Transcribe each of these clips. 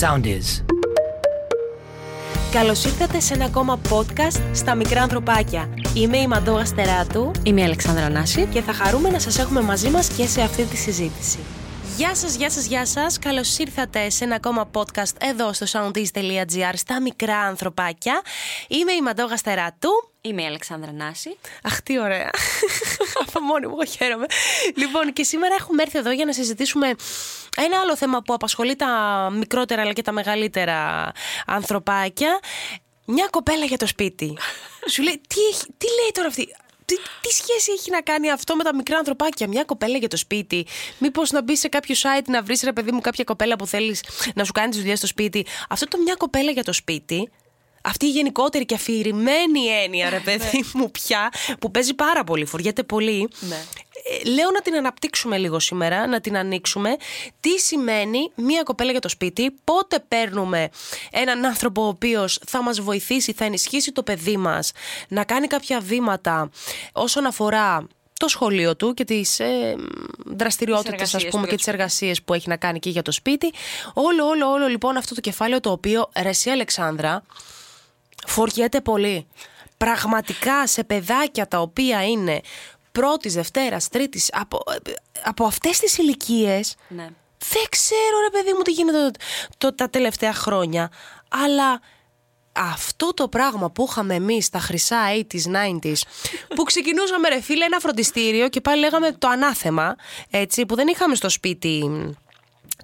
Sound is. Καλώς ήρθατε σε ένα ακόμα podcast στα μικρά ανθρωπάκια. Είμαι η Μαντώ Αστεράτου Είμαι η Αλεξάνδρα Νάση. και θα χαρούμε να σας έχουμε μαζί μας και σε αυτή τη συζήτηση. Γεια σας, γεια σας, γεια σας. Καλώς ήρθατε σε ένα ακόμα podcast εδώ στο soundease.gr στα μικρά ανθρωπάκια. Είμαι η Μαντώ Αστεράτου. Είμαι η Αλεξάνδρα Νάση. Αχ, τι ωραία. Από μόνη μου, εγώ χαίρομαι. λοιπόν, και σήμερα έχουμε έρθει εδώ για να συζητήσουμε ένα άλλο θέμα που απασχολεί τα μικρότερα αλλά και τα μεγαλύτερα ανθρωπάκια. Μια κοπέλα για το σπίτι. Σου λέει, τι, έχει, τι λέει τώρα αυτή; Τι, τι σχέση έχει να κάνει αυτό με τα μικρά ανθρωπάκια, μια κοπέλα για το σπίτι. Μήπως να μπεις σε κάποιο site να βρεις ρε παιδί μου κάποια κοπέλα που θέλεις να σου κάνει τις δουλειές στο σπίτι. Αυτό το μια κοπέλα για το σπίτι αυτή η γενικότερη και αφηρημένη έννοια, ρε παιδί μου, πια, που παίζει πάρα πολύ, φοριέται πολύ. Ναι. Ε, Λέω να την αναπτύξουμε λίγο σήμερα, να την ανοίξουμε. Τι σημαίνει μία κοπέλα για το σπίτι, πότε παίρνουμε έναν άνθρωπο ο οποίος θα μας βοηθήσει, θα ενισχύσει το παιδί μας να κάνει κάποια βήματα όσον αφορά το σχολείο του και τις ε, δραστηριότητες Τις ας εργασίες πούμε του και για τις το εργασίες που έχει να κάνει και για το σπίτι όλο όλο όλο λοιπόν αυτό το κεφάλαιο το οποίο ρε εσύ Αλεξάνδρα φοριέται πολύ. Πραγματικά σε παιδάκια τα οποία είναι πρώτης, Δευτέρας, Τρίτης, από, από αυτές τις ηλικίες. Ναι. Δεν ξέρω, ρε παιδί μου, τι γίνεται το, το- τα τελευταία χρόνια. Αλλά αυτό το πράγμα που είχαμε εμείς τα χρυσά 80s, 90s, που ξεκινούσαμε, ρε φίλε, ένα φροντιστήριο και πάλι λέγαμε το ανάθεμα, έτσι, που δεν είχαμε στο σπίτι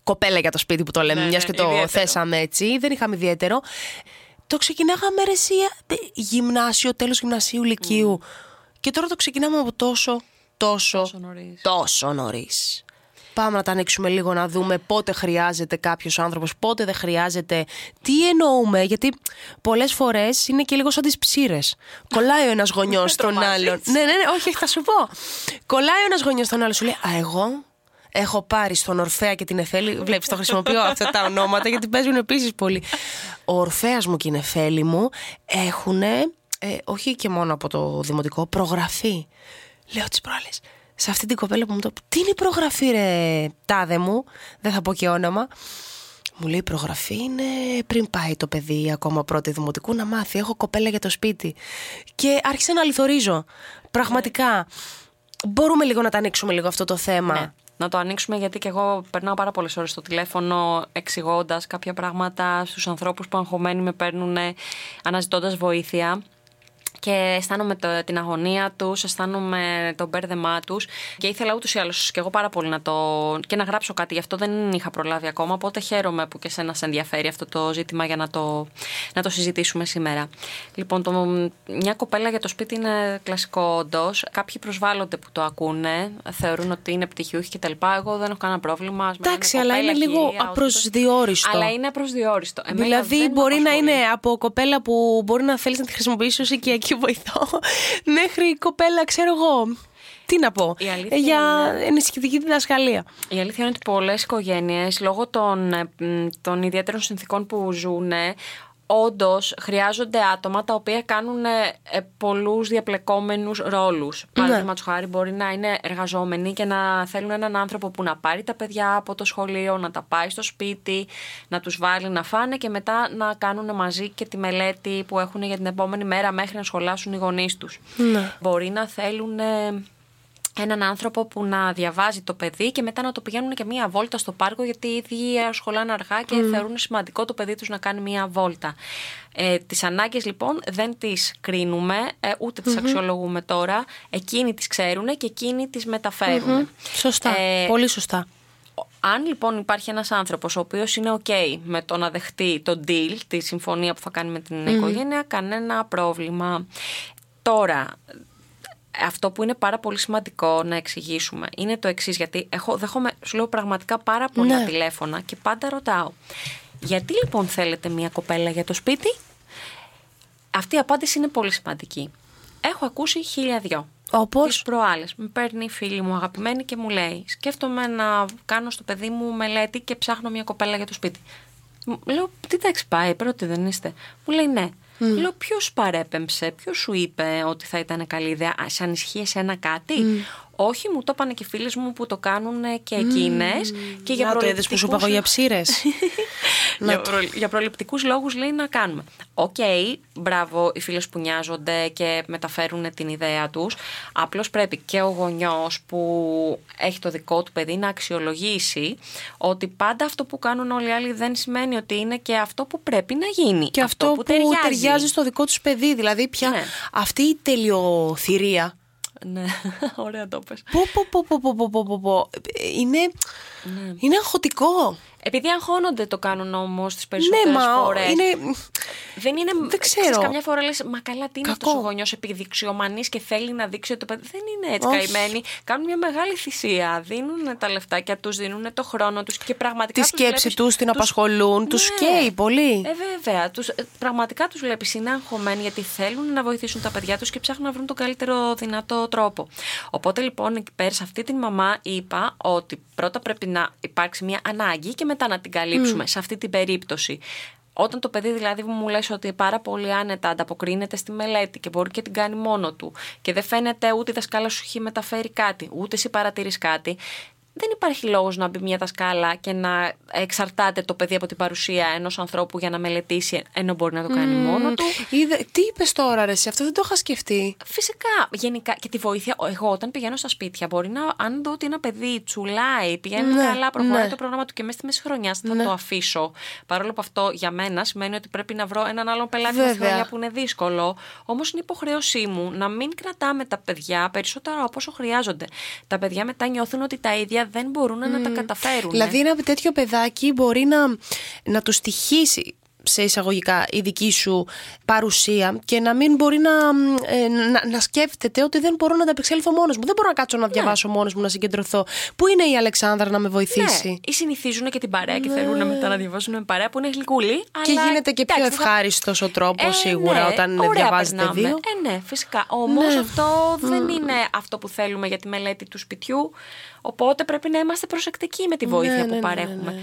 κοπέλα για το σπίτι που το λέμε, Ναι, μιας ναι, και το ιδιαίτερο. θέσαμε έτσι, δεν είχαμε ιδιαίτερο. Το ξεκινάγαμε ρε εσύ, ε, γυμνάσιο, τέλος γυμνασίου, λυκείου. Και τώρα το ξεκινάμε από τόσο, τόσο, Τόσο νωρίς. τόσο νωρίς. Πάμε να τα ανοίξουμε λίγο να δούμε πότε χρειάζεται κάποιος άνθρωπος, πότε δεν χρειάζεται. Τι εννοούμε, γιατί πολλές φορές είναι και λίγο σαν τις ψήρες. Κολλάει ο ένας γονιός στον άλλον. ναι, ναι, ναι, όχι, θα σου πω. Κολλάει ο ένας γονιός στον άλλον, σου λέει «Α, εγώ έχω πάρει στον Ορφέα και την Εφέλη». Βλέπεις, το χρησιμοποιώ αυτά τα ονόματα γιατί παίζουν επίσης πολύ. Ο Ορφέας μου και η Νεφέλη μου έχουν, όχι και μόνο από το δημοτικό, προγραφή. Λέω τις προάλλες, σε αυτή την κοπέλα που μου το Τι είναι η προγραφή ρε τάδε μου Δεν θα πω και όνομα Μου λέει η προγραφή είναι πριν πάει το παιδί Ακόμα πρώτη δημοτικού να μάθει Έχω κοπέλα για το σπίτι Και άρχισε να λιθορίζω Πραγματικά Μπορούμε λίγο να τα ανοίξουμε λίγο αυτό το θέμα Ναι. Να το ανοίξουμε γιατί και εγώ περνάω πάρα πολλές ώρες στο τηλέφωνο εξηγώντας κάποια πράγματα στους ανθρώπους που αγχωμένοι με παίρνουν αναζητώντας βοήθεια. Και αισθάνομαι το- την αγωνία τους, αισθάνομαι το μπέρδεμά τους. Και ήθελα ούτως ή άλλως και εγώ πάρα πολύ να το. και να γράψω κάτι. Γι' αυτό δεν είχα προλάβει ακόμα. Οπότε χαίρομαι που και σένα σε ενδιαφέρει αυτό το ζήτημα για να το, να το συζητήσουμε σήμερα. Λοιπόν, το, μια κοπέλα για το σπίτι είναι κλασικό όντως. Κάποιοι προσβάλλονται που το ακούνε, θεωρούν ότι είναι πτυχιούχοι κτλ. Εγώ δεν έχω κανένα πρόβλημα. Ας με Εντάξει, λένε αλλά κοπέλα, είναι λίγο κυρία, απροσδιόριστο. Αλλά είναι απροσδιόριστο. Εμένα Δηλαδή δεν με μπορεί να απασχολεί. είναι από κοπέλα που μπορεί να θέλεις να τη χρησιμοποιήσεις ως οικιακή βοηθό μέχρι κοπέλα ξέρω εγώ τι να πω, Η αλήθεια ε, για είναι- ενισχυτική διδασκαλία. Η αλήθεια είναι ότι πολλές οικογένειες, λόγω των, ε, μ, των ιδιαίτερων συνθήκων που ζουν, όντως χρειάζονται άτομα τα οποία κάνουν ε, πολλούς διαπλεκόμενους ρόλους. Ναι. Παραδείγματος χάρη, μπορεί να είναι εργαζόμενοι και να θέλουν έναν άνθρωπο που να πάρει τα παιδιά από το σχολείο, να τα πάει στο σπίτι, να τους βάλει να φάνε και μετά να κάνουν μαζί και τη μελέτη που έχουν για την επόμενη μέρα μέχρι να σχολάσουν οι γονείς τους. Ναι. Μπορεί να θέλουν. Ε, έναν άνθρωπο που να διαβάζει το παιδί και μετά να το πηγαίνουν και μία βόλτα στο πάρκο γιατί οι ίδιοι σχολάνε αργά και θεωρούν σημαντικό το παιδί τους να κάνει μία βόλτα. Ε, τις ανάγκες λοιπόν δεν τις κρίνουμε ε, ούτε τις αξιολογούμε τώρα. Εκείνοι τις ξέρουν και εκείνοι τις μεταφέρουν. Σωστά, Ε, πολύ σωστά. αν λοιπόν υπάρχει ένας άνθρωπος ο οποίος είναι ok με το να δεχτεί το deal, τη συμφωνία που θα κάνει με την οικογένεια, κανένα πρόβλημα. Τώρα, αυτό που είναι πάρα πολύ σημαντικό να εξηγήσουμε είναι το εξής, γιατί έχω, δέχομαι, σου λέω πραγματικά πάρα πολλά Ναι. τηλέφωνα και πάντα ρωτάω. Γιατί λοιπόν θέλετε μια κοπέλα για το σπίτι, αυτή η απάντηση είναι πολύ σημαντική. Έχω ακούσει χίλια δυο. Όπως; Τις προάλλες. Με παίρνει η φίλη μου αγαπημένη και μου λέει σκέφτομαι να κάνω στο παιδί μου μελέτη και ψάχνω μια κοπέλα για το σπίτι. Μου- Λέω, τι τάξη πάει, πρώτη δεν είστε. Μου λέει ναι. Λέω, ποιος παρέπεμψε, ποιος σου είπε ότι θα ήταν καλή ιδέα, Α, σε ανισχύει εσένα κάτι; Όχι, μου το είπαν και οι φίλες μου που το κάνουν και εκείνες. Και για Να το είδες που σου είπα εγώ για ψήρες. για, προ, για προληπτικούς λόγους λέει να κάνουμε. Οκ, μπράβο οι φίλες που νοιάζονται και μεταφέρουν την ιδέα τους. Απλώς πρέπει και ο γονιός που έχει το δικό του παιδί να αξιολογήσει ότι πάντα αυτό που κάνουν όλοι οι άλλοι δεν σημαίνει ότι είναι και αυτό που πρέπει να γίνει. Και αυτό, που, ταιριάζει. στο δικό τους παιδί. Δηλαδή πια Ναι. αυτή η τελειοθηρία ναι, ωραία το πες. Πω, πω, πω, πω, πω, πω, πω, πω. Ε, είναι, ναι. είναι αγχωτικό. Επειδή αγχώνονται το κάνουν όμως τις περισσότερες Ναι, μα φορές. είναι... Δεν είναι. Δεν ξέρω. ξέρεις, καμιά φορά λες, Μα καλά, τι είναι Κακό. αυτό ο γονιός επιδειξιομανής και θέλει να δείξει ότι το παιδί. Δεν είναι έτσι Όχι. καημένοι. Κάνουν μια μεγάλη θυσία. Δίνουν τα λεφτάκια τους, δίνουν το χρόνο τους και πραγματικά. Τη τους σκέψη βλέπεις- τους την απασχολούν, τους Ναι. καίει πολύ. Ε, βέβαια. Τους, ε, πραγματικά τους βλέπεις είναι αγχωμένοι γιατί θέλουν να βοηθήσουν τα παιδιά τους και ψάχνουν να βρουν τον καλύτερο δυνατό τρόπο. Οπότε λοιπόν εκεί πέρα σε αυτή την μαμά είπα ότι πρώτα πρέπει να υπάρξει μια ανάγκη και μετά να την καλύψουμε σε αυτή την περίπτωση. Όταν το παιδί δηλαδή μου λες ότι πάρα πολύ άνετα ανταποκρίνεται στη μελέτη και μπορεί και την κάνει μόνο του και δεν φαίνεται ούτε η δασκάλα σου έχει μεταφέρει κάτι, ούτε εσύ παρατηρείς κάτι, δεν υπάρχει λόγος να μπει μια δασκάλα και να εξαρτάται το παιδί από την παρουσία ενός ανθρώπου για να μελετήσει ενώ μπορεί να το κάνει μόνο του. Είδε, τι είπες τώρα, ρε, εσύ, αυτό δεν το είχα σκεφτεί. Φυσικά, γενικά και τη βοήθεια. Εγώ όταν πηγαίνω στα σπίτια, μπορεί να, αν δω ότι ένα παιδί τσουλάει, πηγαίνει Ναι, καλά, προχωράει ναι. το πρόγραμμα του και μέσα στη μέση χρονιάς θα το αφήσω. Παρόλο που αυτό για μένα σημαίνει ότι πρέπει να βρω έναν άλλον πελάτη στη Βέβαια. χρονιά που είναι δύσκολο. Όμως είναι υποχρέωσή μου να μην κρατάμε τα παιδιά περισσότερο από όσο χρειάζονται. Τα παιδιά μετά νιώθουν ότι τα ίδια δεν μπορούν να τα καταφέρουν. Δηλαδή ένα τέτοιο παιδάκι μπορεί να, να του στοιχήσει σε εισαγωγικά η δική σου παρουσία και να μην μπορεί να, ε, να, να σκέφτεται ότι δεν μπορώ να τα επεξέλθω μόνος μου. Δεν μπορώ να κάτσω να διαβάσω μόνος μου, να συγκεντρωθώ. Πού είναι η Αλεξάνδρα να με βοηθήσει; Ναι, ή συνηθίζουν και την παρέα και θέλουν μετά να διαβάσουν με παρέα που είναι γλυκούλη. Και αλλά, γίνεται και πιο εντάξει, θα- ευχάριστος ο τρόπος Ε, σίγουρα ναι, όταν ωραία διαβάζετε περνάμε. δύο. Ε, ναι, φυσικά. Όμως αυτό δεν είναι αυτό που θέλουμε για τη μελέτη του σπιτιού. Οπότε πρέπει να είμαστε προσεκτικοί με τη βοήθεια ναι, που ναι, ναι, παρέχουμε. ναι.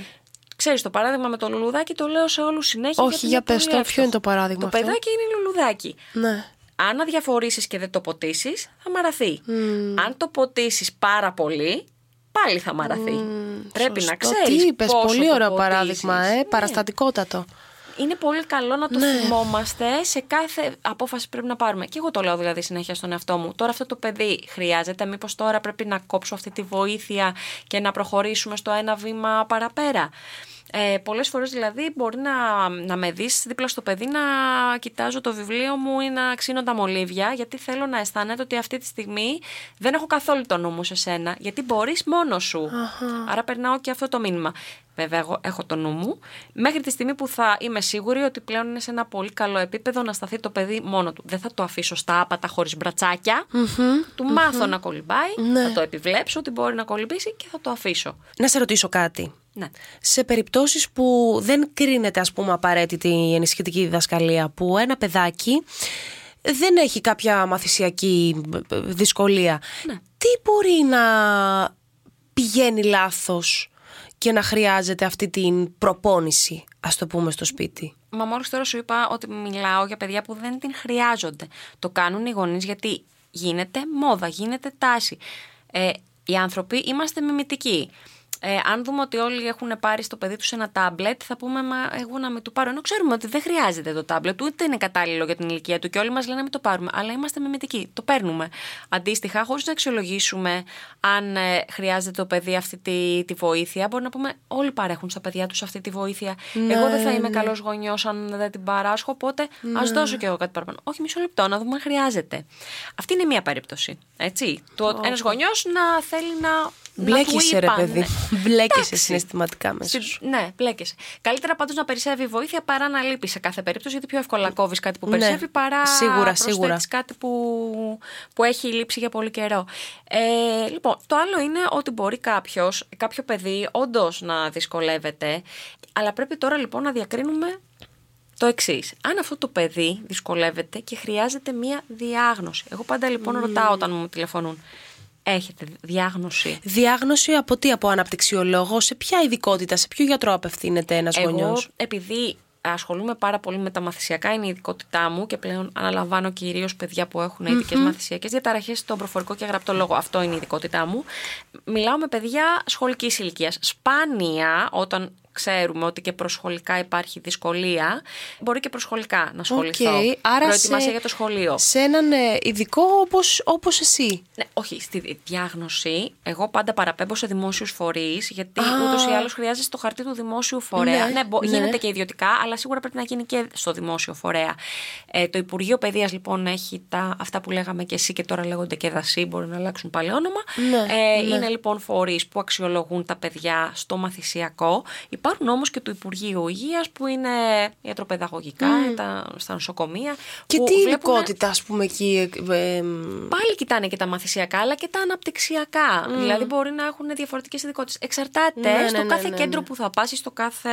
Ξέρεις το παράδειγμα με το λουλουδάκι το λέω σε όλους συνέχεια. Όχι, γιατί για είναι πες πολύ το, ποιο είναι το εύστοχο. παράδειγμα Το αυτό; παιδάκι είναι λουλουδάκι. Ναι. Αν αδιαφορήσεις και δεν το ποτίσεις, θα μαραθεί. Αν το ποτίσεις πάρα πολύ, πάλι θα μαραθεί. Πρέπει να Σωστό. ξέρεις Τι είπες, πόσο πολύ το ωραίο ποτίσεις. παράδειγμα, ε, Ναι. παραστατικότατο. Είναι πολύ καλό να το Ναι. θυμόμαστε σε κάθε απόφαση που πρέπει να πάρουμε. Και εγώ το λέω δηλαδή συνέχεια στον εαυτό μου. Τώρα αυτό το παιδί χρειάζεται, μήπως τώρα πρέπει να κόψω αυτή τη βοήθεια και να προχωρήσουμε στο ένα βήμα παραπέρα. Ε, Πολλές φορές δηλαδή μπορεί να, να με δεις δίπλα στο παιδί να κοιτάζω το βιβλίο μου ή να ξύνω τα μολύβια, γιατί θέλω να αισθάνεται ότι αυτή τη στιγμή δεν έχω καθόλου το νου μου σε σένα, γιατί μπορείς μόνος σου. Άρα περνάω και αυτό το μήνυμα. Βέβαια, εγώ έχω το νου μου. Μέχρι τη στιγμή που θα είμαι σίγουρη ότι πλέον είναι σε ένα πολύ καλό επίπεδο να σταθεί το παιδί μόνο του. Δεν θα το αφήσω στα άπατα χωρίς μπρατσάκια. Του μάθω να κολυμπάει. Ναι. Θα το επιβλέψω ότι μπορεί να κολυμπήσει και θα το αφήσω. Να σε ρωτήσω κάτι. Ναι. Σε περιπτώσεις που δεν κρίνεται ας πούμε απαραίτητη η ενισχυτική διδασκαλία που ένα παιδάκι δεν έχει κάποια μαθησιακή δυσκολία τι μπορεί να πηγαίνει λάθος και να χρειάζεται αυτή την προπόνηση ας το πούμε στο σπίτι Μα μόλις τώρα σου είπα ότι μιλάω για παιδιά που δεν την χρειάζονται. Το κάνουν οι γονείς γιατί γίνεται μόδα, γίνεται τάση. Ε, οι άνθρωποι είμαστε μιμητικοί. Ε, αν δούμε ότι όλοι έχουν πάρει στο παιδί τους ένα τάμπλετ, θα πούμε Μα εγώ να μην του πάρω. Ενώ ξέρουμε ότι δεν χρειάζεται το τάμπλετ, ούτε είναι κατάλληλο για την ηλικία του και όλοι μας λένε να μην το πάρουμε. Αλλά είμαστε μιμητικοί. Το παίρνουμε. Αντίστοιχα, χωρίς να αξιολογήσουμε αν ε, χρειάζεται το παιδί αυτή τη, τη βοήθεια, μπορεί να πούμε Όλοι παρέχουν στα παιδιά τους αυτή τη βοήθεια. εγώ δεν θα είμαι καλός γονιός αν δεν την παράσχω, οπότε ας δώσω κι εγώ κάτι παραπάνω. Όχι, μισό λεπτό, να δούμε αν χρειάζεται. Αυτή είναι μία περίπτωση. Έτσι. Το ένας γονιός να θέλει να. Να του μπλέκεσαι ρε είπαν, παιδί ναι. μπλέκεσαι Εντάξει. συναισθηματικά μέσα Συ- σου Ναι, μπλέκεσαι. Καλύτερα πάντως να περισσεύει βοήθεια παρά να λείπει σε κάθε περίπτωση, γιατί πιο εύκολα κόβεις κάτι που Ναι, περισσεύει παρά σίγουρα, προσθέτεις σίγουρα. κάτι που, που έχει λείψει για πολύ καιρό. Ε, λοιπόν, το άλλο είναι ότι μπορεί κάποιος, κάποιο παιδί, όντως να δυσκολεύεται, αλλά πρέπει τώρα λοιπόν να διακρίνουμε το εξής. Αν αυτό το παιδί δυσκολεύεται και χρειάζεται μία διάγνωση. Εγώ πάντα λοιπόν ρωτάω όταν μου τηλεφωνούν. Έχετε διάγνωση; Διάγνωση από τι, από αναπτυξιολόγο, σε ποια ειδικότητα, σε ποιο γιατρό απευθύνεται ένας Εγώ, γονιός; επειδή ασχολούμαι πάρα πολύ με τα μαθησιακά, είναι η ειδικότητά μου και πλέον αναλαμβάνω κυρίως παιδιά που έχουν ειδικές mm-hmm. μαθησιακές διαταραχές στον προφορικό και γραπτό λόγο. Αυτό είναι η ειδικότητά μου. Μιλάω με παιδιά σχολικής ηλικίας. Σπάνια όταν ξέρουμε ότι και προσχολικά υπάρχει δυσκολία, μπορεί και προσχολικά να ασχοληθώ. Okay, άρα Προετοιμασία σε, για το σχολείο. Σε έναν ε, ειδικό όπως, όπως εσύ. Ναι, όχι, στη διάγνωση εγώ πάντα παραπέμπω σε δημόσιους φορείς, γιατί ah. ούτως ή άλλως χρειάζεται το χαρτί του δημόσιου φορέα. Ναι, ναι, ναι, γίνεται και ιδιωτικά, αλλά σίγουρα πρέπει να γίνει και στο δημόσιο φορέα. Ε, το Υπουργείο Παιδείας λοιπόν έχει τα, αυτά που λέγαμε και εσύ και τώρα λέγονται και δασί, μπορεί να αλλάξουν πάλι όνομα. Ναι, ε, ναι. Είναι λοιπόν φορείς που αξιολογούν τα παιδιά στο μαθησιακό. Υπάρχουν όμως και του Υπουργείου Υγείας που είναι ιατροπαιδαγωγικά, mm. τα, στα νοσοκομεία. Και τι ειδικότητα, ας πούμε, εκεί. Ε, ε, πάλι κοιτάνε και τα μαθησιακά, αλλά και τα αναπτυξιακά. Mm. Δηλαδή μπορεί να έχουν διαφορετικές ειδικότητες. Εξαρτάται ναι, στο ναι, ναι κάθε ναι, κέντρο που θα πας, στο κάθε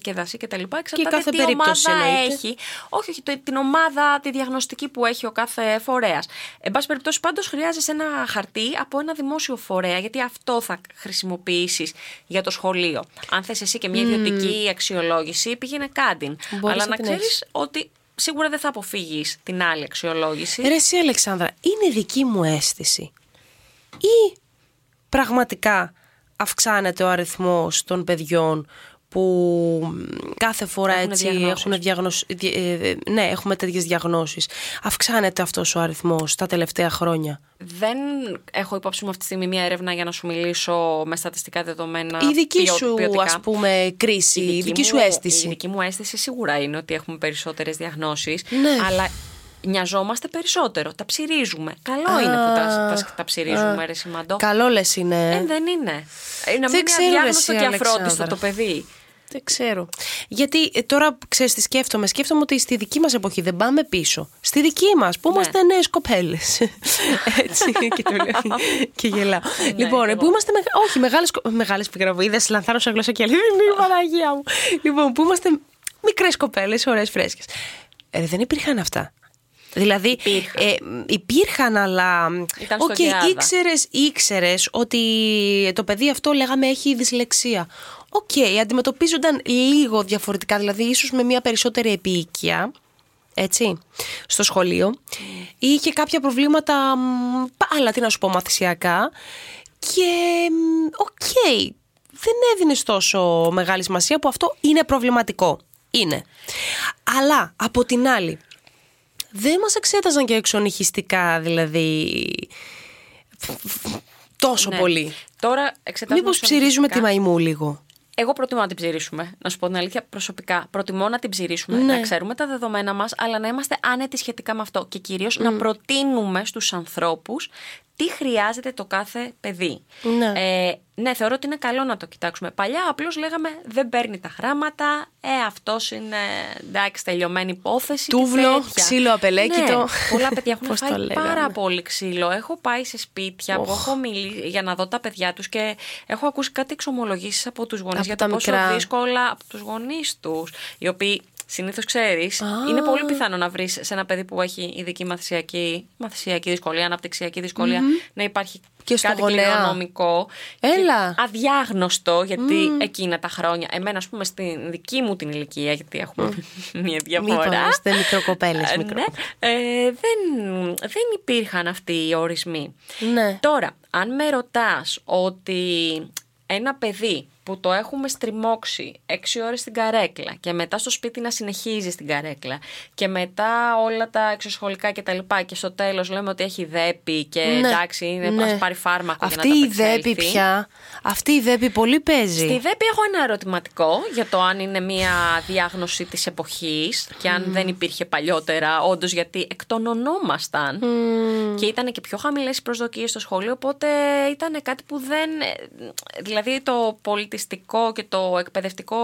κεδασί κτλ. Εξαρτάται και κάθε τι ομάδα έχει. Όχι, όχι, την ομάδα, τη διαγνωστική που έχει ο κάθε φορέας. Εν πάση περιπτώσει, πάντως χρειάζεσαι ένα χαρτί από ένα δημόσιο φορέα, γιατί αυτό θα χρησιμοποιήσεις για το σχολείο. Αν θες εσύ και μια ιδιωτική αξιολόγηση, πήγαινε κάντιν. Αλλά να, ξέρεις ότι σίγουρα δεν θα αποφύγεις την άλλη αξιολόγηση. Ρε εσύ Αλεξάνδρα, είναι δική μου αίσθηση. Ή πραγματικά αυξάνεται ο αριθμός των παιδιών που κάθε φορά έχουν έτσι έχουν διαγνωσ... Ε, ναι, έχουμε τέτοιες διαγνώσεις. Αυξάνεται αυτός ο αριθμός τα τελευταία χρόνια; Δεν έχω υπόψη μου αυτή τη στιγμή μια έρευνα για να σου μιλήσω με στατιστικά δεδομένα. Η δική σου ας πούμε κρίση, η δική, σου αίσθηση. Η δική μου αίσθηση σίγουρα είναι ότι έχουμε περισσότερες διαγνώσεις. Ναι. Αλλά νοιαζόμαστε περισσότερο. Τα ψυρίζουμε. Καλό είναι που τα, τα, τα ψυρίζουμε, ρε Σημαντό. Καλό λες είναι. Ε, δεν είναι. Είναι δεν είναι αδιάγνωστο και αφρόντιστο το παιδί. Δεν ξέρω. Γιατί ε, τώρα ξέρεις τι σκέφτομαι. Σκέφτομαι ότι στη δική μας εποχή δεν πάμε πίσω. Στη δική μας που ναι. είμαστε νέες κοπέλες. Έτσι. και το λέω. και γελάω. Ναι, λοιπόν, που είμαστε. Με... Όχι, μεγάλες μεγάλες πικροβίδε. Λανθάνω σαν γλώσσα και αλήθεια. Είναι η Παναγία μου. Λοιπόν, που είμαστε μικρές κοπέλες, ωραίες φρέσκες. Ε, δεν υπήρχαν αυτά. Δηλαδή υπήρχαν, ε, υπήρχαν αλλά okay, ήξερες, ήξερες ότι το παιδί αυτό λέγαμε έχει δυσλεξία. OK, okay, αντιμετωπίζονταν λίγο διαφορετικά, δηλαδή ίσως με μια περισσότερη επιείκεια, έτσι, στο σχολείο. Είχε κάποια προβλήματα, άλλα τι να σου πω, μαθησιακά. Και, OK, okay, δεν έδινε τόσο μεγάλη σημασία που αυτό είναι προβληματικό. Είναι. Αλλά, από την άλλη, δεν μας εξέταζαν και εξονυχιστικά, δηλαδή, τόσο ναι. πολύ. Τώρα εξετάζουμε Μήπως ψηρίζουμε τη μαϊμού λίγο. Εγώ προτιμώ να την ψηρίσουμε. Να σου πω την αλήθεια, προσωπικά. Προτιμώ να την ψηρίσουμε, ναι. να ξέρουμε τα δεδομένα μας, αλλά να είμαστε άνετοι σχετικά με αυτό. Και κυρίως να προτείνουμε στους ανθρώπους τι χρειάζεται το κάθε παιδί. Ναι. Ε, ναι, θεωρώ ότι είναι καλό να το κοιτάξουμε. Παλιά απλώς λέγαμε δεν παίρνει τα γράμματα, ε, αυτός είναι εντάξει, τελειωμένη υπόθεση. Τούβλο, ξύλο απελέκητο. Ναι, πολλά παιδιά έχουν φάει πάρα πολύ ξύλο. Έχω πάει σε σπίτια που έχω μιλήσει για να δω τα παιδιά τους και έχω ακούσει κάτι εξομολογήσεις από τους γονείς για το πόσο δύσκολα από τους γονείς τους, οι οποίοι Συνήθως ξέρεις, είναι πολύ πιθανό να βρεις σε ένα παιδί που έχει ειδική μαθησιακή, μαθησιακή δυσκολία, αναπτυξιακή να υπάρχει και στο κάτι κληρονομικό. Έλα. Αδιάγνωστο, γιατί mm. εκείνα τα χρόνια. Εμένα, ας πούμε, στην δική μου την ηλικία, γιατί έχουμε μια διαφορά. Είστε μικροκοπέλες. Ε, ναι, ε, δεν, δεν υπήρχαν αυτοί οι ορισμοί. Ναι. Τώρα, αν με ρωτάς ότι ένα παιδί που το έχουμε στριμώξει έξι ώρες στην καρέκλα και μετά στο σπίτι να συνεχίζει στην καρέκλα και μετά όλα τα εξωσχολικά και τα λοιπά και στο τέλος λέμε ότι έχει δέπη και ναι, εντάξει είναι ναι. πάρει φάρμακο αυτή για να η δέπη πια, αυτή η δέπη πολύ παίζει. Στη δέπη έχω ένα ερωτηματικό για το αν είναι μια διάγνωση της εποχής και αν δεν υπήρχε παλιότερα όντως γιατί εκτονωνόμασταν mm. και ήταν και πιο χαμηλές οι προσδοκίες στο σχολείο οπότε ήταν κάτι που δεν δηλαδή το πολιτισμό και το εκπαιδευτικό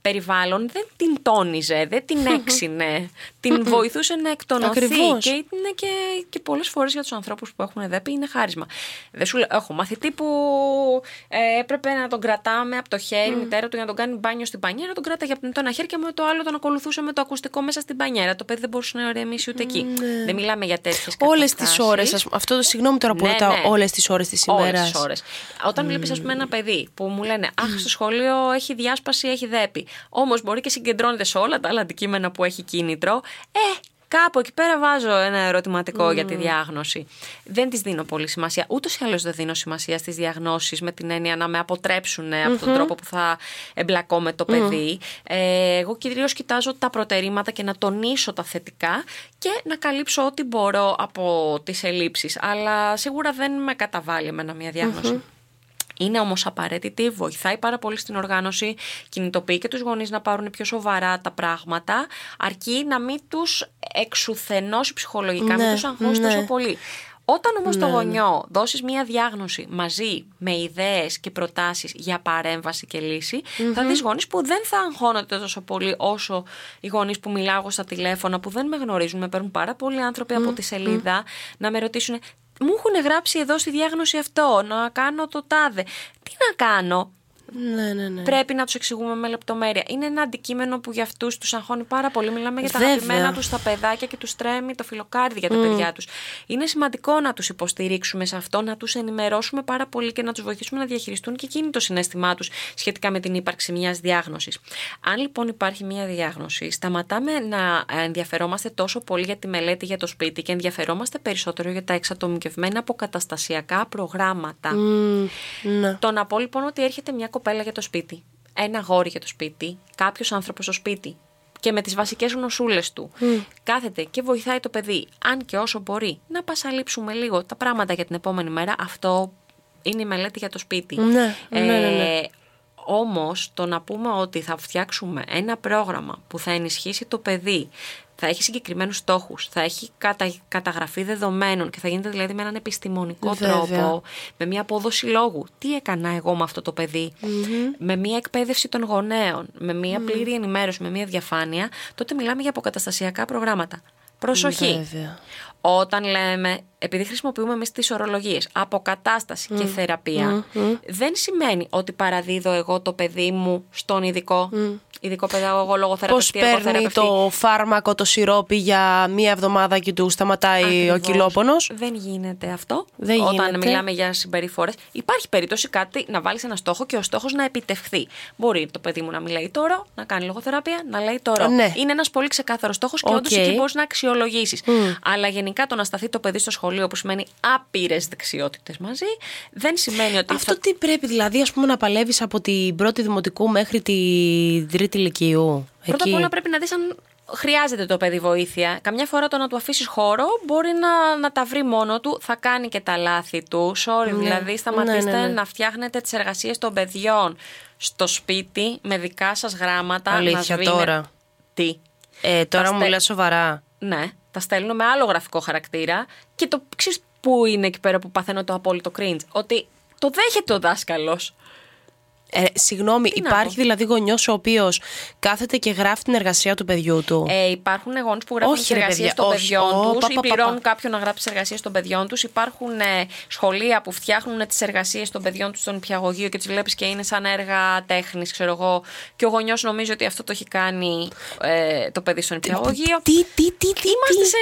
περιβάλλον δεν την τόνιζε, δεν την έξινε. την βοηθούσε να εκτονωθεί. Και είναι και, και πολλές φορές για τους ανθρώπους που έχουν δέπη είναι χάρισμα. Δεν σου λέω, έχω μαθητή που ε, έπρεπε να τον κρατάμε από το χέρι, mm. μητέρα του για να τον κάνει μπάνιο στην πανιέρα. Τον κράταγε από το ένα χέρι και με το άλλο τον ακολουθούσε με το ακουστικό μέσα στην πανιέρα. Το παιδί δεν μπορούσε να ηρεμήσει ούτε εκεί. Ναι. Δεν μιλάμε για τέτοιες Όλες τις ώρες. Αυτό το συγγνώμη τώρα που ναι, ρωτάω, ναι. όλες τις ώρες της ημέρας. Όταν βλέπεις, ας πούμε, ένα παιδί που μου λένε λένε Αχ, στο σχολείο έχει διάσπαση, έχει δέπη. Όμως μπορεί και συγκεντρώνεται σε όλα τα άλλα αντικείμενα που έχει κίνητρο. Ε, Κάπου εκεί πέρα βάζω ένα ερωτηματικό για τη διάγνωση. Δεν της δίνω πολύ σημασία. Ούτως ή άλλως δεν δίνω σημασία στις διαγνώσεις με την έννοια να με αποτρέψουν από τον τρόπο που θα εμπλακώ με το παιδί. Ε, εγώ κυρίως κοιτάζω τα προτερήματα και να τονίσω τα θετικά και να καλύψω ό,τι μπορώ από τις ελλείψεις. Αλλά σίγουρα δεν με καταβάλει εμένα μια διαγνωση είναι όμως απαραίτητη, βοηθάει πάρα πολύ στην οργάνωση, κινητοποιεί και τους γονείς να πάρουν πιο σοβαρά τα πράγματα, αρκεί να μην τους εξουθενώσει ψυχολογικά, ναι, μην τους αγχώσει ναι. τόσο πολύ. Όταν όμως το ναι, ναι. γονιό δώσεις μία διάγνωση μαζί με ιδέες και προτάσεις για παρέμβαση και λυση θα δεις γονείς που δεν θα αγχώνονται τόσο πολύ όσο οι γονείς που μιλάω στα τηλέφωνα που δεν με γνωρίζουν, με παίρνουν πάρα πολλοί άνθρωποι από τη σελίδα να με ρωτήσουν μου έχουν γράψει εδώ στη διάγνωση αυτό, να κάνω το τάδε. Τι να κάνω, ναι, ναι, ναι. Πρέπει να τους εξηγούμε με λεπτομέρεια. Είναι ένα αντικείμενο που για αυτούς τους αγχώνει πάρα πολύ. Μιλάμε για τα αγαπημένα τους τα παιδάκια και τους τρέμει το φιλοκάρδι για τα παιδιά τους. Είναι σημαντικό να τους υποστηρίξουμε σε αυτό, να τους ενημερώσουμε πάρα πολύ και να τους βοηθήσουμε να διαχειριστούν και εκείνη το συνέστημά τους σχετικά με την ύπαρξη μιας διάγνωσης. Αν λοιπόν υπάρχει μια διάγνωση, σταματάμε να ενδιαφερόμαστε τόσο πολύ για τη μελέτη για το σπίτι και ενδιαφερόμαστε περισσότερο για τα εξατομικευμένα αποκαταστασιακά προγράμματα. Mm, ναι. Το να πω λοιπόν ότι έρχεται μια κοπέλα για το σπίτι, ένα γόρι για το σπίτι, κάποιος άνθρωπος στο σπίτι. Και με τις βασικές γνωσούλες του. Κάθεται και βοηθάει το παιδί, αν και όσο μπορεί, να πασαλείψουμε λίγο τα πράγματα για την επόμενη μέρα, αυτό είναι η μελέτη για το σπίτι. Ναι, ναι, ναι, ναι. Ε, όμως το να πούμε ότι θα φτιάξουμε ένα πρόγραμμα που θα ενισχύσει το παιδί θα έχει συγκεκριμένους στόχους, θα έχει κατα, καταγραφή δεδομένων και θα γίνεται δηλαδή με έναν επιστημονικό τρόπο, με μια απόδοση λόγου. Τι έκανα εγώ με αυτό το παιδι με μια εκπαίδευση των γονέων, με μια πλήρη ενημέρωση, με μια διαφάνεια, τότε μιλάμε για αποκαταστασιακά προγράμματα. Προσοχή. Όταν λέμε, επειδή χρησιμοποιούμε εμείς τις ορολογίες, αποκατάσταση και θεραπεία, δεν σημαίνει ότι παραδίδω εγώ το παιδί μου στον ειδικό ειδικό παιδαγωγό, λογοθεραπευτή, Πώς παίρνει το φάρμακο, το σιρόπι για μία εβδομάδα και του σταματάει Ακριβώς. ο κυλόπονος; Δεν γίνεται αυτό. Δεν Όταν γίνεται. μιλάμε για συμπεριφορές. Υπάρχει περίπτωση κάτι να βάλεις ένα στόχο και ο στόχος να επιτευχθεί. Μπορεί το παιδί μου να μιλάει τώρα, να κάνει λογοθεραπεία, να λέει τώρα. Ναι. Είναι ένας πολύ ξεκάθαρος στόχος και okay. όντω εκεί μπορείς να αξιολογήσεις. Mm. Αλλά γενικά το να σταθεί το παιδί στο σχολείο, που σημαίνει άπειρες δεξιότητες μαζί, δεν σημαίνει ότι. Αυτό θα... τι πρέπει δηλαδή, ας πούμε, να παλεύεις από την πρώτη δημοτικού μέχρι την τρίτη ηλικίου. Πρώτα απ' όλα πρέπει να δεις αν χρειάζεται το παιδί βοήθεια. Καμιά φορά το να του αφήσεις χώρο μπορεί να, να τα βρει μόνο του, θα κάνει και τα λάθη του. Sorry, ναι. δηλαδή, σταματήστε ναι, ναι, ναι. να φτιάχνετε τις εργασίες των παιδιών στο σπίτι με δικά σας γράμματα. Αλήθεια να τώρα. Τι; Ε, τώρα μου στε... σοβαρά. Ναι, τα στέλνω με άλλο γραφικό χαρακτήρα και το ξέρεις πού είναι εκεί πέρα που παθαίνω το απόλυτο cringe; Ότι το δέχεται ο δάσκαλος. Ε, συγγνώμη, υπάρχει δηλαδή γονιός ο οποίος κάθεται και γράφει την εργασία του παιδιού του; Ε, υπάρχουν γονείς που γράφουν τις εργασίες των παιδιών τους ή πληρώνουν κάποιον να γράψει τις εργασίες των παιδιών τους. Υπάρχουν ε, σχολεία που φτιάχνουν τις εργασίες των παιδιών τους στον υπηαγωγείο και τις βλέπεις και είναι σαν έργα τέχνης, ξέρω εγώ. Και ο γονιός νομίζει ότι αυτό το έχει κάνει ε, το παιδί στο νηπιαγωγείο. Τι, τι, τι, τι. Είμαστε σε.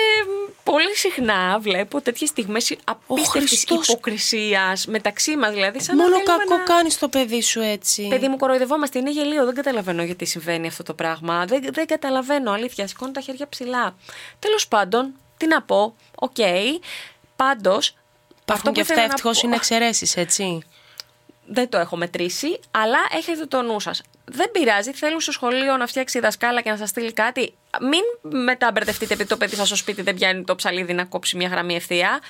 Πολύ συχνά βλέπω τέτοιες στιγμές απίστευτης υποκρισίας μεταξύ μας. Δηλαδή, σαν Μόνο κακό να... κάνεις το παιδί σου έτσι έτσι. Παιδί μου, κοροϊδευόμαστε. Είναι γελοίο. Δεν καταλαβαίνω γιατί συμβαίνει αυτό το πράγμα. Δεν, δεν καταλαβαίνω. Αλήθεια. Σηκώνω τα χέρια ψηλά. Τέλος πάντων, τι να πω. OK. Okay. Πάντως. Υπάρχουν και αυτά ευτυχώς είναι εξαιρέσεις, έτσι. Δεν το έχω μετρήσει, αλλά έχετε το νου σας. Δεν πειράζει, θέλουν στο σχολείο να φτιάξει η δασκάλα και να σας στείλει κάτι. Μην μετά μπερδευτείτε επειδή το παιδί σας στο σπίτι δεν πιάνει το ψαλίδι να κόψει μια γραμμή ευθεία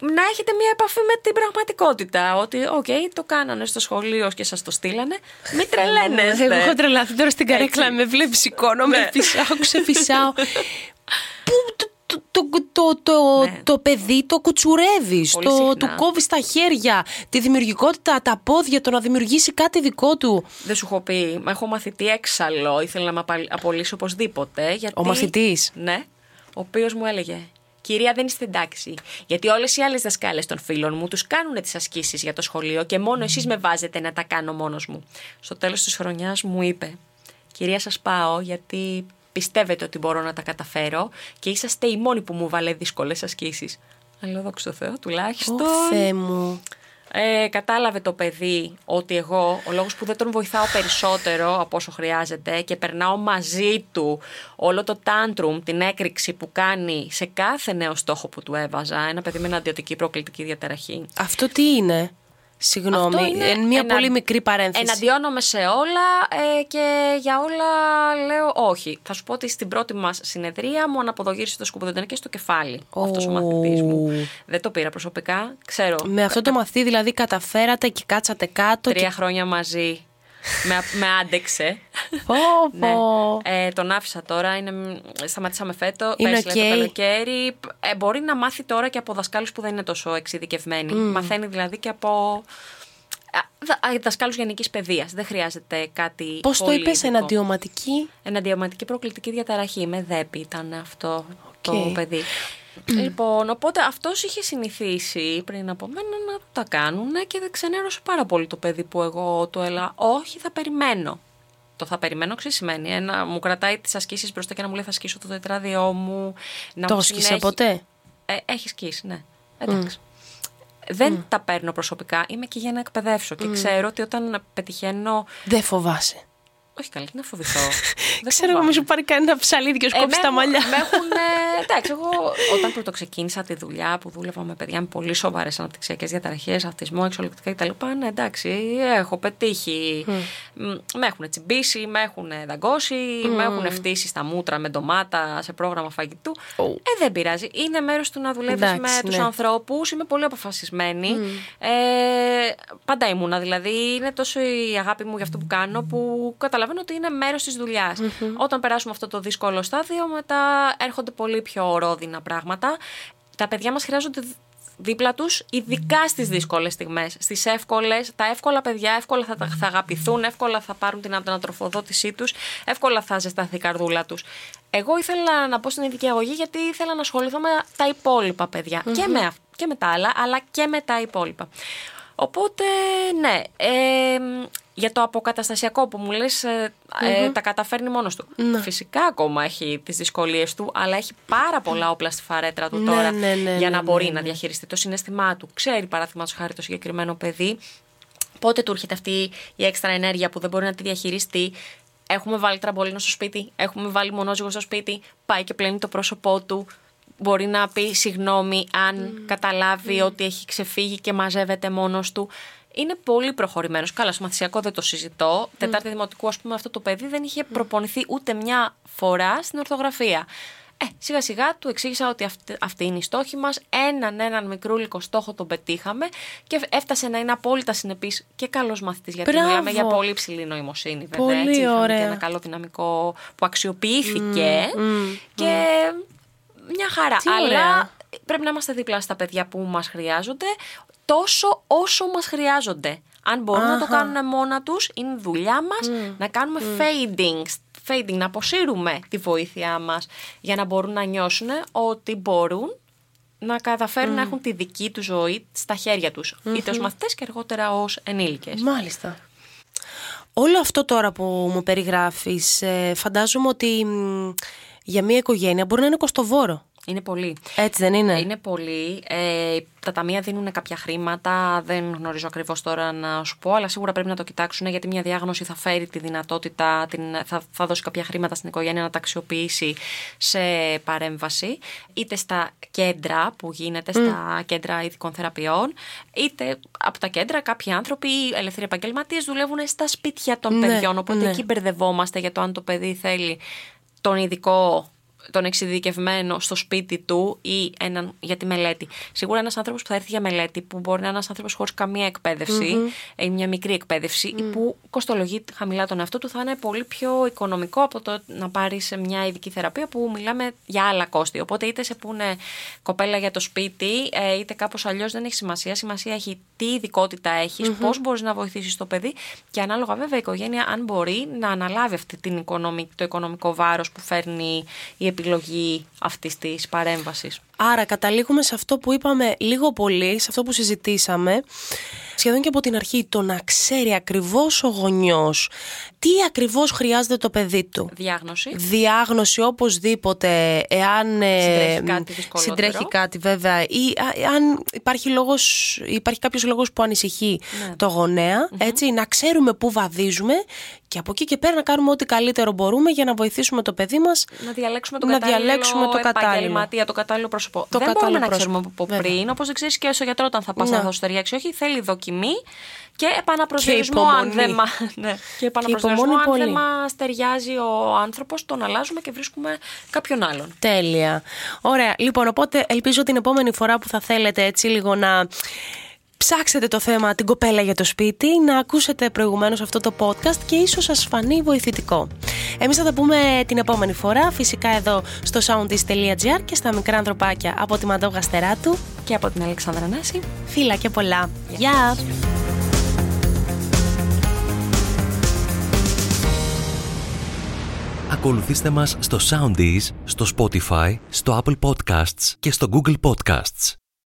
να έχετε μια επαφή με την πραγματικότητα. Ότι, OK, okay, το κάνανε στο σχολείο και σας το στείλανε. Μην τρελαίνεστε. Εγώ έχω τρελαθεί τώρα στην καρέκλα, με βλέπεις, σηκώνω, με ναι. φυσάω, ξεφυσάω. Πού το, το, το, το, ναι. το παιδί το κουτσουρεύεις, το, του κόβεις τα χέρια, τη δημιουργικότητα, τα πόδια, το να δημιουργήσει κάτι δικό του. Δεν σου έχω πει, έχω μαθητή έξαλλο, ήθελα να με απολύσει οπωσδήποτε. Γιατί... Ο μαθητής; Ναι, ο οποίος μου έλεγε Κυρία, δεν είστε εντάξει. Γιατί όλες οι άλλες δασκάλες των φίλων μου τους κάνουν τις ασκήσεις για το σχολείο και μόνο εσείς με βάζετε να τα κάνω μόνος μου. Στο τέλος της χρονιάς μου είπε: Κυρία, σας πάω γιατί πιστεύετε ότι μπορώ να τα καταφέρω και είσαστε οι μόνοι που μου βάλε δύσκολες ασκήσεις. Αλλά δόξα τω Θεώ, τουλάχιστον. Ω, Θεέ μου. Ε, κατάλαβε το παιδί ότι εγώ, ο λόγος που δεν τον βοηθάω περισσότερο από όσο χρειάζεται και περνάω μαζί του όλο το tantrum, την έκρηξη που κάνει σε κάθε νέο στόχο που του έβαζα, ένα παιδί με αναντιοτική προκλητική διαταραχή. Αυτό τι είναι; Συγγνώμη, Αυτό είναι είναι μια ενα- πολύ μικρή παρένθεση. Εναντιώνομαι σε όλα ε, και για όλα λέω όχι. Θα σου πω ότι στην πρώτη μας συνεδρία μου αναποδογύρισε το σκουπιδεντρική στο κεφάλι. Αυτός ο Ου. μαθητής μου. Δεν το πήρα προσωπικά. Ξέρω. Με αυτό το μαθή δηλαδή καταφέρατε και κάτσατε κάτω. Τρία Και... χρόνια μαζί. Με, με άντεξε. Πω, Ναι. πω. Ε, τον άφησα τώρα. Είναι, σταματήσαμε φέτος. Είναι πέρσι, λέει, οκ. το καλοκαίρι. Ε, μπορεί να μάθει τώρα και από δασκάλους που δεν είναι τόσο εξειδικευμένοι. Μαθαίνει δηλαδή και από. Δασκάλους γενικής παιδείας. Δεν χρειάζεται κάτι. Πώς το πολύ είπες, ειδικό. εναντιωματική; Εναντιωματική προκλητική διαταραχή. Με ΔΕΠΥ ήταν αυτό το Οκ. παιδί. λοιπόν, οπότε αυτός είχε συνηθίσει πριν από μένα να τα κάνουν και δεν ξενέρωσε πάρα πολύ το παιδί που εγώ του έλεγα Όχι, θα περιμένω. Το θα περιμένω, ξέρεις σημαίνει. Ένα, μου κρατάει τις ασκήσεις μπροστά και να μου λέει θα σκίσω το τετράδιό μου. Να Το μου σκίσε συνέχει- ποτέ; ε, έχει σκίσει, ναι. Εντάξει. Δεν τα παίρνω προσωπικά. Είμαι και για να εκπαιδεύσω. Και ξέρω ότι όταν πετυχαίνω. Δεν φοβάσαι. Όχι καλή, να φοβηθώ. Δεν Ξέρω εγώ, φοβάμαι. μη σου πάρει κανένα ψαλίδι και Ε, σκόψει με τα έχουν- μαλλιά. Με έχουν, ε, εντάξει, εγώ όταν πρωτοξεκίνησα τη δουλειά που δούλευα με παιδιά με πολύ σοβαρές αναπτυξιακές διαταραχές, αυτισμό, εξολεκτικά κτλ. Ναι, εντάξει, έχω πετύχει. Μ, Με έχουν τσιμπήσει, με έχουν δαγκώσει, με έχουν φτύσει στα μούτρα με ντομάτα σε πρόγραμμα φαγητού. Ω. Ε, δεν πειράζει. Είναι μέρος του να δουλεύεις Εντάξει, με τους ναι. ανθρώπους. Είμαι πολύ αποφασισμένη. Ε, πάντα ήμουνα. Δηλαδή, είναι τόσο η αγάπη μου για αυτό που κάνω που καταλαβαίνω ότι είναι μέρος της δουλειάς. Όταν περάσουμε αυτό το δύσκολο στάδιο, μετά έρχονται πολύ πιο ορόδινα πράγματα. Τα παιδιά μας χρειάζονται δίπλα τους, ειδικά στις δύσκολες στιγμές. Στις εύκολες, τα εύκολα παιδιά εύκολα θα, τα- θα αγαπηθούν, εύκολα θα πάρουν την ανατροφοδότησή τους, εύκολα θα ζεσταθεί η καρδούλα τους. Εγώ ήθελα να πω στην ειδική αγωγή γιατί ήθελα να ασχοληθώ με τα υπόλοιπα παιδιά. Και, με, αυ- και με τα άλλα, αλλά και με τα υπόλοιπα. Οπότε, ναι. ε, για το αποκαταστασιακό που μου λες, ε, ε, τα καταφέρνει μόνος του. Φυσικά ακόμα έχει τις δυσκολίες του, αλλά έχει πάρα πολλά όπλα στη φαρέτρα του Ναι, τώρα ναι, ναι, για ναι, να μπορεί ναι, να διαχειριστεί το συναισθημά του. Ξέρει παραδείγματος χάρη το συγκεκριμένο παιδί πότε του έρχεται αυτή η έξτρα ενέργεια που δεν μπορεί να τη διαχειριστεί. Έχουμε βάλει τραμπολίνο στο σπίτι, έχουμε βάλει μονόζυγο στο σπίτι, πάει και πλένει το πρόσωπό του. Μπορεί να πει συγγνώμη αν καταλάβει ότι έχει ξεφύγει και μαζεύεται μόνος του. Είναι πολύ προχωρημένος. Καλά, στο μαθησιακό δεν το συζητώ. Τετάρτη δημοτικού, ας πούμε, αυτό το παιδί δεν είχε προπονηθεί ούτε μια φορά στην ορθογραφία. Ε, σιγά σιγά του εξήγησα ότι αυτή, αυτή είναι η στόχη μας. Έναν έναν μικρούλικο στόχο τον πετύχαμε και έφτασε να είναι απόλυτα συνεπής και καλός μαθητής. Γιατί Μπράβο. μιλάμε για πολύ ψηλή νοημοσύνη, βέβαια. Πολύ έτσι, είχαμε ωραία. Και ένα καλό δυναμικό που αξιοποιήθηκε. και μια χαρά. Τι Αλλά ωραία. πρέπει να είμαστε δίπλα στα παιδιά που μας χρειάζονται τόσο όσο μας χρειάζονται. Αν μπορούν να το Αχα. κάνουν μόνα τους, είναι δουλειά μας να κάνουμε fading, fading, να αποσύρουμε τη βοήθειά μας για να μπορούν να νιώσουν ότι μπορούν να καταφέρουν να έχουν τη δική τους ζωή στα χέρια τους, είτε ως μαθητές και αργότερα ως ενήλικες. Μάλιστα. Όλο αυτό τώρα που μου περιγράφεις, ε, φαντάζομαι ότι μ, για μια οικογένεια μπορεί να είναι κοστοβόρο. Είναι πολύ. Έτσι δεν είναι; Είναι πολύ. Ε, τα ταμεία δίνουν κάποια χρήματα. Δεν γνωρίζω ακριβώς τώρα να σου πω, αλλά σίγουρα πρέπει να το κοιτάξουν γιατί μια διάγνωση θα φέρει τη δυνατότητα, την, θα, θα δώσει κάποια χρήματα στην οικογένεια να τα αξιοποιήσει σε παρέμβαση. Είτε στα κέντρα που γίνεται, στα κέντρα ειδικών θεραπείων, είτε από τα κέντρα κάποιοι άνθρωποι, ελεύθεροι επαγγελματίες, δουλεύουν στα σπίτια των Ναι, παιδιών. Οπότε ναι. εκεί μπερδευόμαστε για το αν το παιδί θέλει τον ειδικό τον εξειδικευμένο στο σπίτι του ή έναν για τη μελέτη. Σίγουρα ένας άνθρωπος που θα έρθει για μελέτη, που μπορεί να είναι ένας άνθρωπος χωρίς καμία εκπαίδευση ή μια μικρή εκπαίδευση, ή που κοστολογεί χαμηλά τον εαυτό του, θα είναι πολύ πιο οικονομικό από το να πάρει σε μια ειδική θεραπεία που μιλάμε για άλλα κόστη. Οπότε είτε σε πούνε κοπέλα για το σπίτι, ε, είτε κάπως αλλιώς δεν έχει σημασία. Σημασία έχει τι ειδικότητα έχεις, πώς μπορείς να βοηθήσεις το παιδί και ανάλογα βέβαια η οικογένεια, αν μπορεί, να αναλάβει αυτή την οικονομική, το οικονομικό βάρος που φέρνει η επιλογή αυτής της παρέμβασης. Άρα καταλήγουμε σε αυτό που είπαμε λίγο πολύ, σε αυτό που συζητήσαμε. Σχεδόν και από την αρχή το να ξέρει ακριβώς ο γονιός τι ακριβώς χρειάζεται το παιδί του. Διάγνωση. Διάγνωση οπωσδήποτε, εάν ε, Συντρέχει κάτι δυσκολότερο. συντρέχει κάτι βέβαια ή α- αν υπάρχει, λόγος, υπάρχει κάποιος λόγος που ανησυχεί Ναι. το γονεα έτσι, να ξέρουμε πού βαδίζουμε και από εκεί και πέρα να κάνουμε ό,τι καλύτερο μπορούμε για να βοηθήσουμε το παιδί μας Να διαλέξουμε το Να κατάλληλο διαλέξουμε το κατάλληλο. επαγγελματία, το κατάλληλο πρόσωπο. Το δεν κατάλληλο μπορούμε να πρόσωπο. ξέρουμε από Βέβαια. πριν, όπως δεν ξέρεις και στο γιατρός όταν θα πας Ναι. να δώσεις ταιριάξει. Όχι, θέλει δοκιμή και επαναπροσδιορισμό Και αν υπομονή. δεν, μα... ναι. και επαναπροσδιορισμό υπομονή αν δεν πολύ. μας ταιριάζει ο άνθρωπος, τον αλλάζουμε και βρίσκουμε κάποιον άλλον. Τέλεια. Ωραία. Λοιπόν, οπότε ελπίζω την επόμενη φορά που θα θέλετε έτσι λίγο να ψάξετε το θέμα την κοπέλα για το σπίτι, να ακούσετε προηγουμένως αυτό το podcast και ίσως σας φανεί βοηθητικό. Εμείς θα τα πούμε την επόμενη φορά, φυσικά εδώ στο soundis.gr και στα μικρά ανθρωπάκια από τη Μαντώ Γαστεράτου. Και από την Αλεξάνδρα Νάση. Φίλα και πολλά. Γεια! Ακολουθήστε μας στο Soundees, στο Spotify, στο Apple Podcasts και στο Google Podcasts.